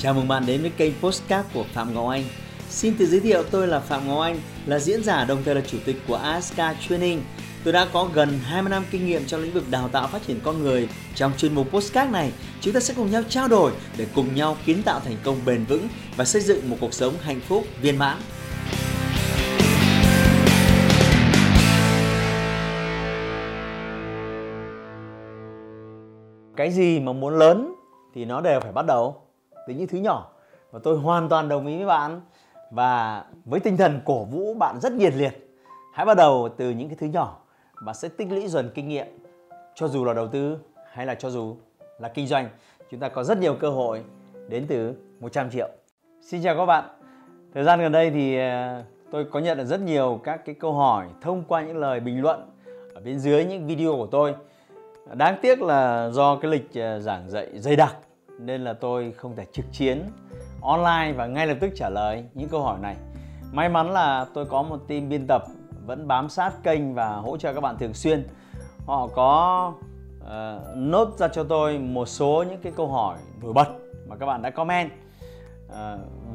Chào mừng bạn đến với kênh Postcard của Phạm Ngọc Anh. Xin tự giới thiệu tôi là Phạm Ngọc Anh, là diễn giả đồng thời là chủ tịch của ASK Training. Tôi đã có gần 20 năm kinh nghiệm trong lĩnh vực đào tạo phát triển con người. Trong chuyên mục Postcard này, chúng ta sẽ cùng nhau trao đổi để cùng nhau kiến tạo thành công bền vững và xây dựng một cuộc sống hạnh phúc viên mãn. Cái gì mà muốn lớn thì nó đều phải bắt đầu những thứ nhỏ. Và tôi hoàn toàn đồng ý với bạn. Và với tinh thần cổ vũ bạn rất nhiệt liệt, hãy bắt đầu từ những cái thứ nhỏ và sẽ tích lũy dần kinh nghiệm. Cho dù là đầu tư hay là cho dù là kinh doanh, chúng ta có rất nhiều cơ hội đến từ 100 triệu. Xin chào các bạn. Thời gian gần đây thì ờ, tôi có nhận được rất nhiều các cái câu hỏi thông qua những lời bình luận ở bên dưới những video của tôi. Đáng tiếc là do cái lịch ờ, giảng dạy dày đặc nên là tôi không thể trực chiến online và ngay lập tức trả lời những câu hỏi này. May mắn là tôi có một team biên tập vẫn bám sát kênh và hỗ trợ các bạn thường xuyên. Họ có uh, nốt ra cho tôi một số những cái câu hỏi nổi bật mà các bạn đã comment. Uh,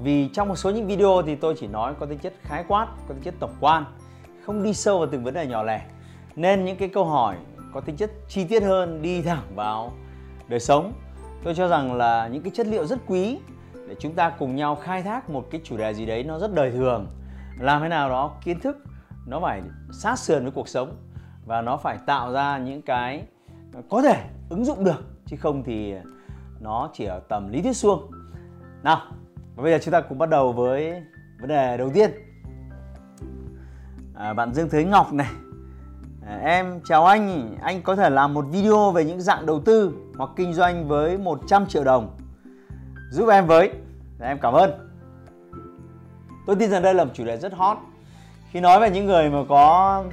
vì trong một số những video thì tôi chỉ nói có tính chất khái quát, có tính chất tổng quan, không đi sâu vào từng vấn đề nhỏ lẻ. Nên những cái câu hỏi có tính chất chi tiết hơn đi thẳng vào đời sống tôi cho rằng là những cái chất liệu rất quý để chúng ta cùng nhau khai thác một cái chủ đề gì đấy nó rất đời thường. Làm thế nào đó kiến thức nó phải sát sườn với cuộc sống và nó phải tạo ra những cái có thể ứng dụng được chứ không thì nó chỉ ở tầm lý thuyết suông. Nào và bây giờ chúng ta cùng bắt đầu với vấn đề đầu tiên. À, bạn Dương Thế Ngọc này Ờ, em chào anh, anh có thể làm một video về những dạng đầu tư hoặc kinh doanh với 100 triệu đồng. Giúp em với, dạ, em cảm ơn. Tôi tin rằng đây là một chủ đề rất hot. Khi nói về những người mà có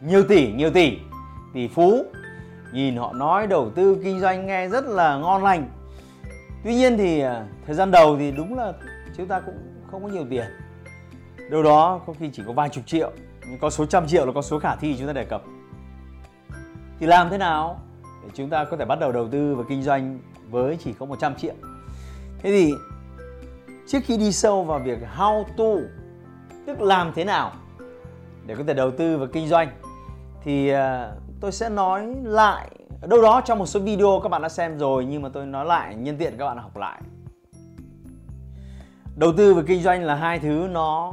nhiều tỷ, nhiều tỷ, tỷ phú Nhìn họ nói đầu tư kinh doanh nghe rất là ngon lành. Tuy nhiên thì ờ, thời gian đầu thì đúng là chúng ta cũng không có nhiều tiền. Đâu đó có khi chỉ có vài chục triệu có số trăm triệu là có số khả thi chúng ta đề cập. Thì làm thế nào để chúng ta có thể bắt đầu đầu tư và kinh doanh với chỉ có 100 triệu? Thế thì, trước khi đi sâu vào việc how to, tức làm thế nào để có thể đầu tư và kinh doanh, thì ờ, tôi sẽ nói lại. Ở đâu đó trong một số video các bạn đã xem rồi, nhưng mà tôi nói lại nhân tiện các bạn học lại. Đầu tư và kinh doanh là hai thứ nó,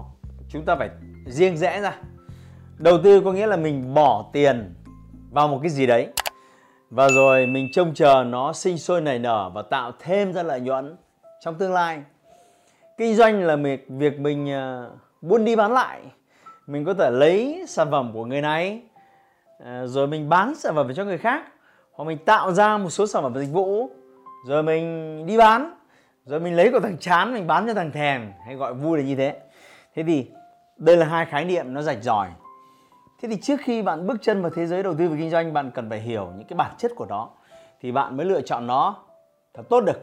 chúng ta phải riêng rẽ ra đầu tư có nghĩa là mình bỏ tiền vào một cái gì đấy. Và rồi mình trông chờ nó sinh sôi nảy nở và tạo thêm ra lợi nhuận trong tương lai. Kinh doanh là việc việc mình à, buôn đi bán lại. Mình có thể lấy sản phẩm của người này à, rồi mình bán sản phẩm cho người khác. Hoặc mình tạo ra một số sản phẩm dịch vụ. Rồi mình đi bán. Rồi mình lấy của thằng chán, mình bán cho thằng thèm. Hay gọi vui là như thế. Thế thì đây là hai khái niệm nó rạch ròi thế thì trước khi bạn bước chân vào thế giới đầu tư và kinh doanh bạn cần phải hiểu những cái bản chất của nó thì bạn mới lựa chọn nó thật tốt được.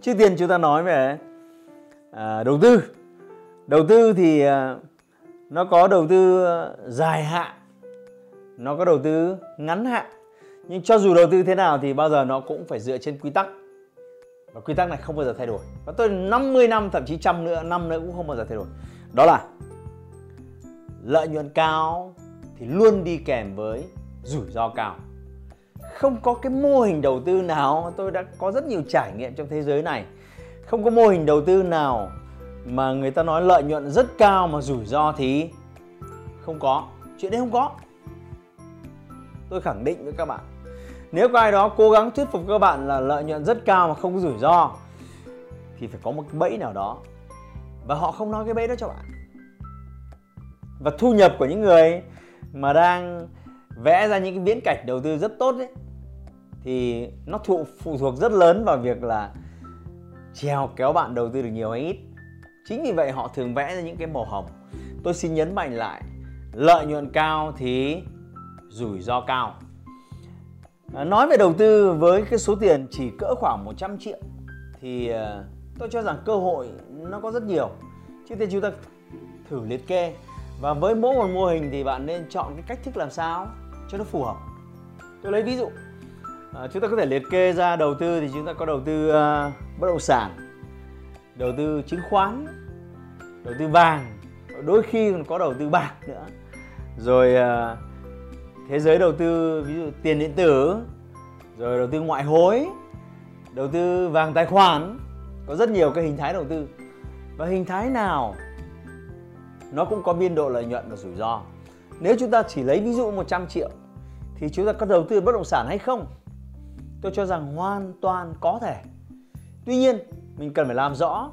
Trước tiên chúng ta nói về à, đầu tư. Đầu tư thì à, nó có đầu tư à, dài hạn nó có đầu tư ngắn hạn. Nhưng cho dù đầu tư thế nào thì bao giờ nó cũng phải dựa trên quy tắc. Và quy tắc này không bao giờ thay đổi. Và tôi 50 năm thậm chí trăm nữa năm nữa cũng không bao giờ thay đổi. Đó là lợi nhuận cao thì luôn đi kèm với rủi ro cao. Không có cái mô hình đầu tư nào, tôi đã có rất nhiều trải nghiệm trong thế giới này. Không có mô hình đầu tư nào mà người ta nói lợi nhuận rất cao mà rủi ro thì không có. Chuyện đấy không có. Tôi khẳng định với các bạn, nếu có ai đó cố gắng thuyết phục các bạn là lợi nhuận rất cao mà không có rủi ro, thì phải có một bẫy nào đó. Và họ không nói cái bẫy đó cho bạn và thu nhập của những người mà đang vẽ ra những cái viễn cảnh đầu tư rất tốt ấy thì nó thụ phụ thuộc rất lớn vào việc là trèo kéo bạn đầu tư được nhiều hay ít. Chính vì vậy họ thường vẽ ra những cái màu hồng. Tôi xin nhấn mạnh lại lợi nhuận cao thì rủi ro cao. À, nói về đầu tư với cái số tiền chỉ cỡ khoảng 100 triệu thì à, tôi cho rằng cơ hội nó có rất nhiều. Trước tiên chúng ta thử liệt kê và với mỗi một mô hình thì bạn nên chọn cái cách thức làm sao cho nó phù hợp. Tôi lấy ví dụ à, chúng ta có thể liệt kê ra đầu tư thì chúng ta có đầu tư uh, bất động sản đầu tư chứng khoán đầu tư vàng đôi khi còn có đầu tư bạc nữa. Rồi uh, thế giới đầu tư ví dụ tiền điện tử rồi đầu tư ngoại hối đầu tư vàng tài khoản có rất nhiều cái hình thái đầu tư. Và hình thái nào nó cũng có biên độ lợi nhuận và rủi ro. Nếu chúng ta chỉ lấy ví dụ 100 triệu thì chúng ta có đầu tư bất động sản hay không? Tôi cho rằng hoàn toàn có thể. Tuy nhiên mình cần phải làm rõ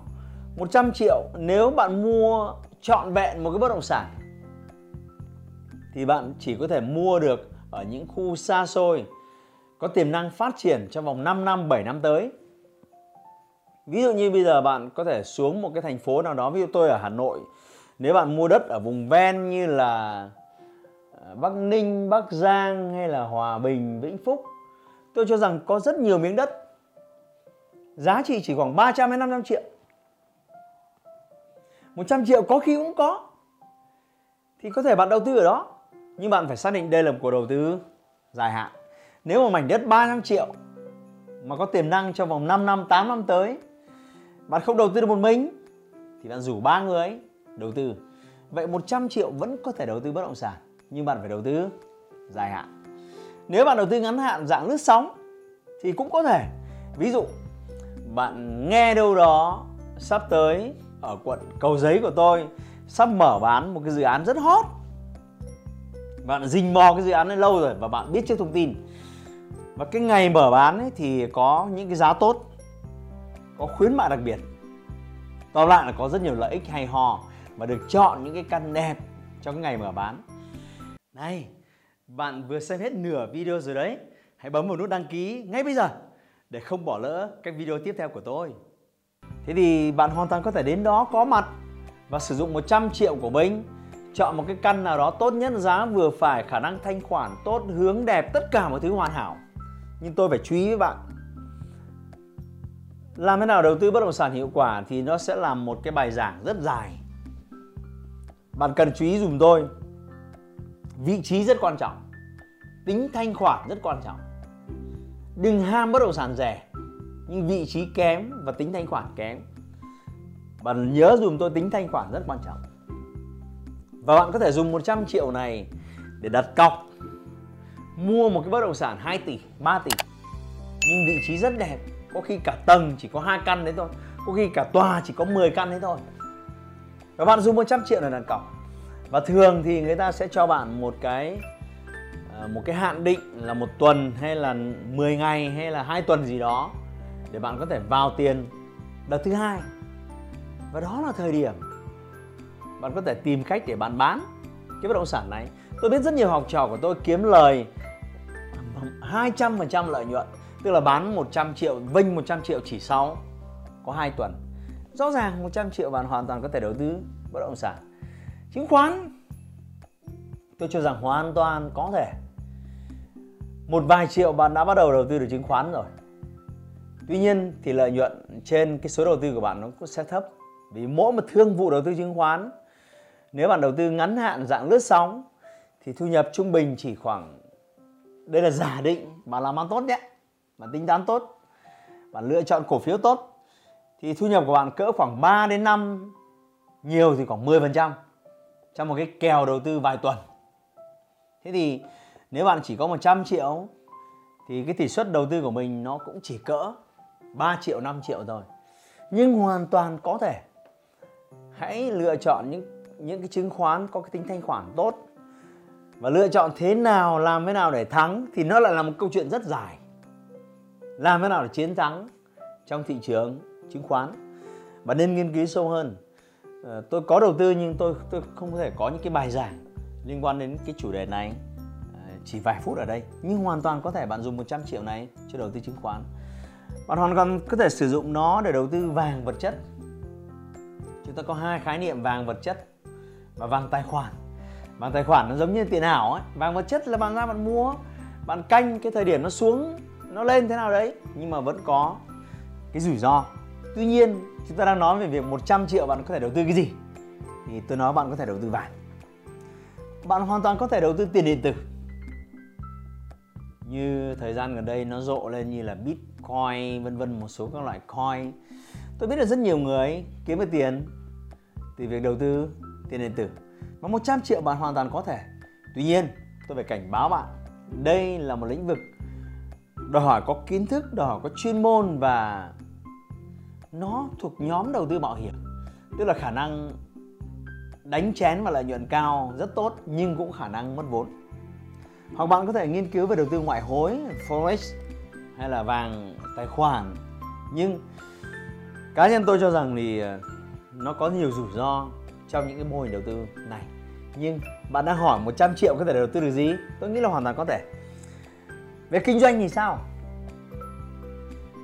100 triệu nếu bạn mua trọn vẹn một cái bất động sản thì bạn chỉ có thể mua được ở những khu xa xôi có tiềm năng phát triển trong vòng 5 năm, 7 năm tới. Ví dụ như bây giờ bạn có thể xuống một cái thành phố nào đó, ví dụ tôi ở Hà Nội, nếu bạn mua đất ở vùng ven như là à, Bắc Ninh, Bắc Giang hay là Hòa Bình, Vĩnh Phúc, tôi cho rằng có rất nhiều miếng đất giá trị chỉ khoảng 300 đến 500 triệu. 100 triệu có khi cũng có. Thì có thể bạn đầu tư ở đó, nhưng bạn phải xác định đây là một cuộc đầu tư dài hạn. Nếu mà mảnh đất 300 triệu mà có tiềm năng trong vòng 5 năm, 8 năm tới, bạn không đầu tư được một mình thì bạn rủ ba người đầu tư. Vậy 100 triệu vẫn có thể đầu tư bất động sản, nhưng bạn phải đầu tư dài hạn. Nếu bạn đầu tư ngắn hạn dạng lướt sóng thì cũng có thể. Ví dụ bạn nghe đâu đó sắp tới ở quận Cầu Giấy của tôi sắp mở bán một cái dự án rất hot. Bạn rình mò cái dự án này lâu rồi và bạn biết trước thông tin và cái ngày mở bán ấy thì có những cái giá tốt có khuyến mại đặc biệt tóm lại là có rất nhiều lợi ích hay ho mà được chọn những cái căn đẹp trong cái ngày mở bán. Này, bạn vừa xem hết nửa video rồi đấy. Hãy bấm vào nút đăng ký ngay bây giờ để không bỏ lỡ các video tiếp theo của tôi. Thế thì bạn hoàn toàn có thể đến đó có mặt và sử dụng 100 triệu của mình. Chọn một cái căn nào đó tốt nhất, giá vừa phải, khả năng thanh khoản tốt, hướng đẹp, tất cả mọi thứ hoàn hảo. Nhưng tôi phải chú ý với bạn. Làm thế nào đầu tư bất động sản hiệu quả thì nó sẽ là một cái bài giảng rất dài bạn cần chú ý dùm tôi. Vị trí rất quan trọng. Tính thanh khoản rất quan trọng. Đừng ham bất động sản rẻ, nhưng vị trí kém và tính thanh khoản kém. Bạn nhớ dùm tôi tính thanh khoản rất quan trọng. Và bạn có thể dùng 100 triệu này để đặt cọc, mua một cái bất động sản 2 tỷ 3 tỷ. Nhưng vị trí rất đẹp, có khi cả tầng chỉ có hai căn đấy thôi, có khi cả tòa chỉ có 10 căn đấy thôi và bạn dùng 100 triệu để đặt cọc. Và thường thì người ta sẽ cho bạn một cái à, một cái hạn định là một tuần hay là 10 ngày hay là hai tuần gì đó để bạn có thể vào tiền. Đợt thứ hai, và đó là thời điểm bạn có thể tìm cách để bạn bán cái bất động sản này. Tôi biết rất nhiều học trò của tôi kiếm lời 200% lợi nhuận, tức là bán 100 triệu, vinh 100 triệu chỉ sau có 2 tuần rõ ràng 100 triệu bạn hoàn toàn có thể đầu tư bất động sản. Chứng khoán, tôi cho rằng hoàn toàn có thể. Một vài triệu bạn đã bắt đầu đầu tư được chứng khoán rồi. Tuy nhiên thì lợi nhuận trên cái số đầu tư của bạn nó cũng sẽ thấp. Vì mỗi một thương vụ đầu tư chứng khoán, nếu bạn đầu tư ngắn hạn, dạng lướt sóng, thì thu nhập trung bình chỉ khoảng, đây là giả định bạn làm ăn tốt nhé. Bạn tính toán tốt, bạn lựa chọn cổ phiếu tốt thì thu nhập của bạn cỡ khoảng 3 đến 5 nhiều thì khoảng 10% trong một cái kèo đầu tư vài tuần. Thế thì nếu bạn chỉ có 100 triệu, thì cái tỷ suất đầu tư của mình nó cũng chỉ cỡ 3 triệu 5 triệu rồi nhưng hoàn toàn có thể. Hãy lựa chọn những những cái chứng khoán có cái tính thanh khoản tốt. Và lựa chọn thế nào, làm thế nào để thắng thì nó lại là một câu chuyện rất dài. Làm thế nào để chiến thắng trong thị trường chứng khoán. Và nên nghiên cứu sâu hơn. À, tôi có đầu tư nhưng tôi tôi không có thể có những cái bài giảng liên quan đến cái chủ đề này à, chỉ vài phút ở đây. Nhưng hoàn toàn có thể bạn dùng 100 triệu này cho đầu tư chứng khoán. Bạn hoàn toàn có thể sử dụng nó để đầu tư vàng vật chất. Chúng ta có hai khái niệm vàng vật chất và vàng tài khoản. Vàng tài khoản nó giống như tiền ảo ấy. Vàng vật chất là bạn ra bạn mua bạn canh cái thời điểm nó xuống nó lên thế nào đấy nhưng mà vẫn có cái rủi ro tuy nhiên, chúng ta đang nói về việc 100 triệu bạn có thể đầu tư cái gì. Thì tôi nói bạn có thể đầu tư vàng. Bạn hoàn toàn có thể đầu tư tiền điện tử. Như thời gian gần đây nó rộ lên như là bitcoin, vân vân, một số các loại coin. Tôi biết là rất nhiều người kiếm được tiền từ việc đầu tư tiền điện tử. Mà 100 triệu bạn hoàn toàn có thể. Tuy nhiên, tôi phải cảnh báo bạn, đây là một lĩnh vực đòi hỏi có kiến thức, đòi hỏi có chuyên môn và nó thuộc nhóm đầu tư mạo hiểm. Tức là khả năng đánh chén và lợi nhuận cao rất tốt, nhưng cũng khả năng mất vốn. Hoặc bạn có thể nghiên cứu về đầu tư ngoại hối, forex hay là vàng, tài khoản. Nhưng cá nhân tôi cho rằng thì ờ, nó có nhiều rủi ro trong những cái mô hình đầu tư này. Nhưng bạn đang hỏi 100 triệu có thể đầu tư được gì? Tôi nghĩ là hoàn toàn có thể. Về kinh doanh thì sao?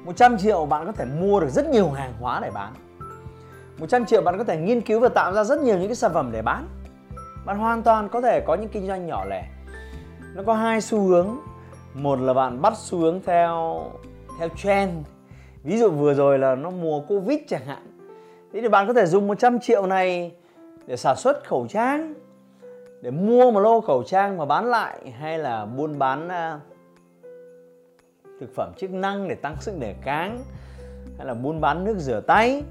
100 triệu bạn có thể mua được rất nhiều hàng hóa để bán. 100 triệu bạn có thể nghiên cứu và tạo ra rất nhiều những cái sản phẩm để bán. Bạn hoàn toàn có thể có những kinh doanh nhỏ lẻ. Nó có hai xu hướng. Một là bạn bắt xu hướng theo theo trend. Ví dụ vừa rồi là nó mùa covid chẳng hạn. Thế thì bạn có thể dùng 100 triệu này để sản xuất khẩu trang để mua một lô khẩu trang và bán lại hay là buôn bán uh, thực phẩm chức năng để tăng sức đề kháng, hay là buôn bán nước rửa tay.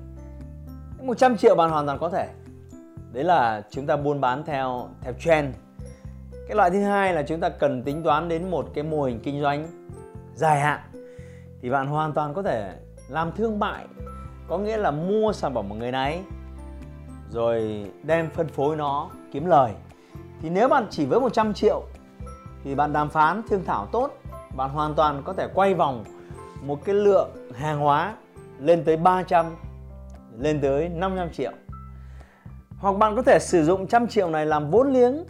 100 triệu bạn hoàn toàn có thể. Đấy là chúng ta buôn bán theo theo trend. Cái loại thứ hai là chúng ta cần tính toán đến một cái mô hình kinh doanh dài hạn, thì bạn hoàn toàn có thể làm thương mại, có nghĩa là mua sản phẩm của người này, rồi đem phân phối nó, kiếm lời. Thì nếu bạn chỉ với 100 triệu thì bạn đàm phán thương thảo tốt bạn hoàn toàn có thể quay vòng một cái lượng hàng hóa lên tới 300 lên tới 500 triệu. Hoặc bạn có thể sử dụng trăm triệu này làm vốn liếng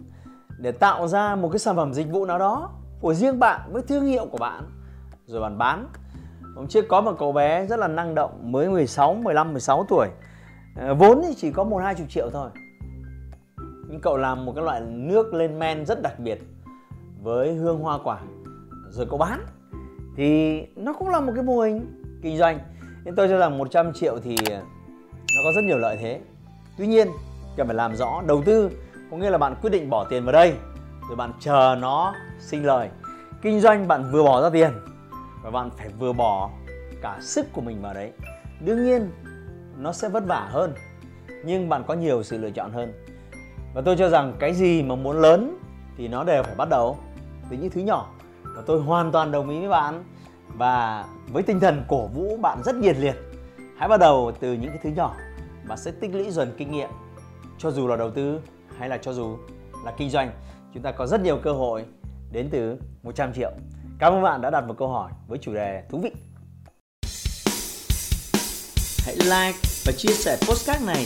để tạo ra một cái sản phẩm dịch vụ nào đó của riêng bạn với thương hiệu của bạn rồi bạn bán. Hôm trước có một cậu bé rất là năng động, mới 16 15 16 tuổi. Ờ, vốn thì chỉ có một, hai chục triệu thôi. Nhưng cậu làm một cái loại nước lên men rất đặc biệt với hương hoa quả rồi cậu bán. Thì nó cũng là một cái mô hình kinh doanh. Nên tôi cho rằng 100 triệu thì nó có rất nhiều lợi thế. Tuy nhiên, cần phải làm rõ, đầu tư có nghĩa là bạn quyết định bỏ tiền vào đây, rồi bạn chờ nó sinh lời. Kinh doanh bạn vừa bỏ ra tiền và bạn phải vừa bỏ cả sức của mình vào đấy. Đương nhiên, nó sẽ vất vả hơn, nhưng bạn có nhiều sự lựa chọn hơn. Và tôi cho rằng cái gì mà muốn lớn thì nó đều phải bắt đầu từ những thứ nhỏ tôi hoàn toàn đồng ý với bạn. Và với tinh thần cổ vũ bạn rất nhiệt liệt, hãy bắt đầu từ những cái thứ nhỏ. Và sẽ tích lũy dần kinh nghiệm, cho dù là đầu tư hay là cho dù là kinh doanh. Chúng ta có rất nhiều cơ hội đến từ 100 triệu. Cảm ơn bạn đã đặt một câu hỏi với chủ đề thú vị. Hãy like và chia sẻ postcard này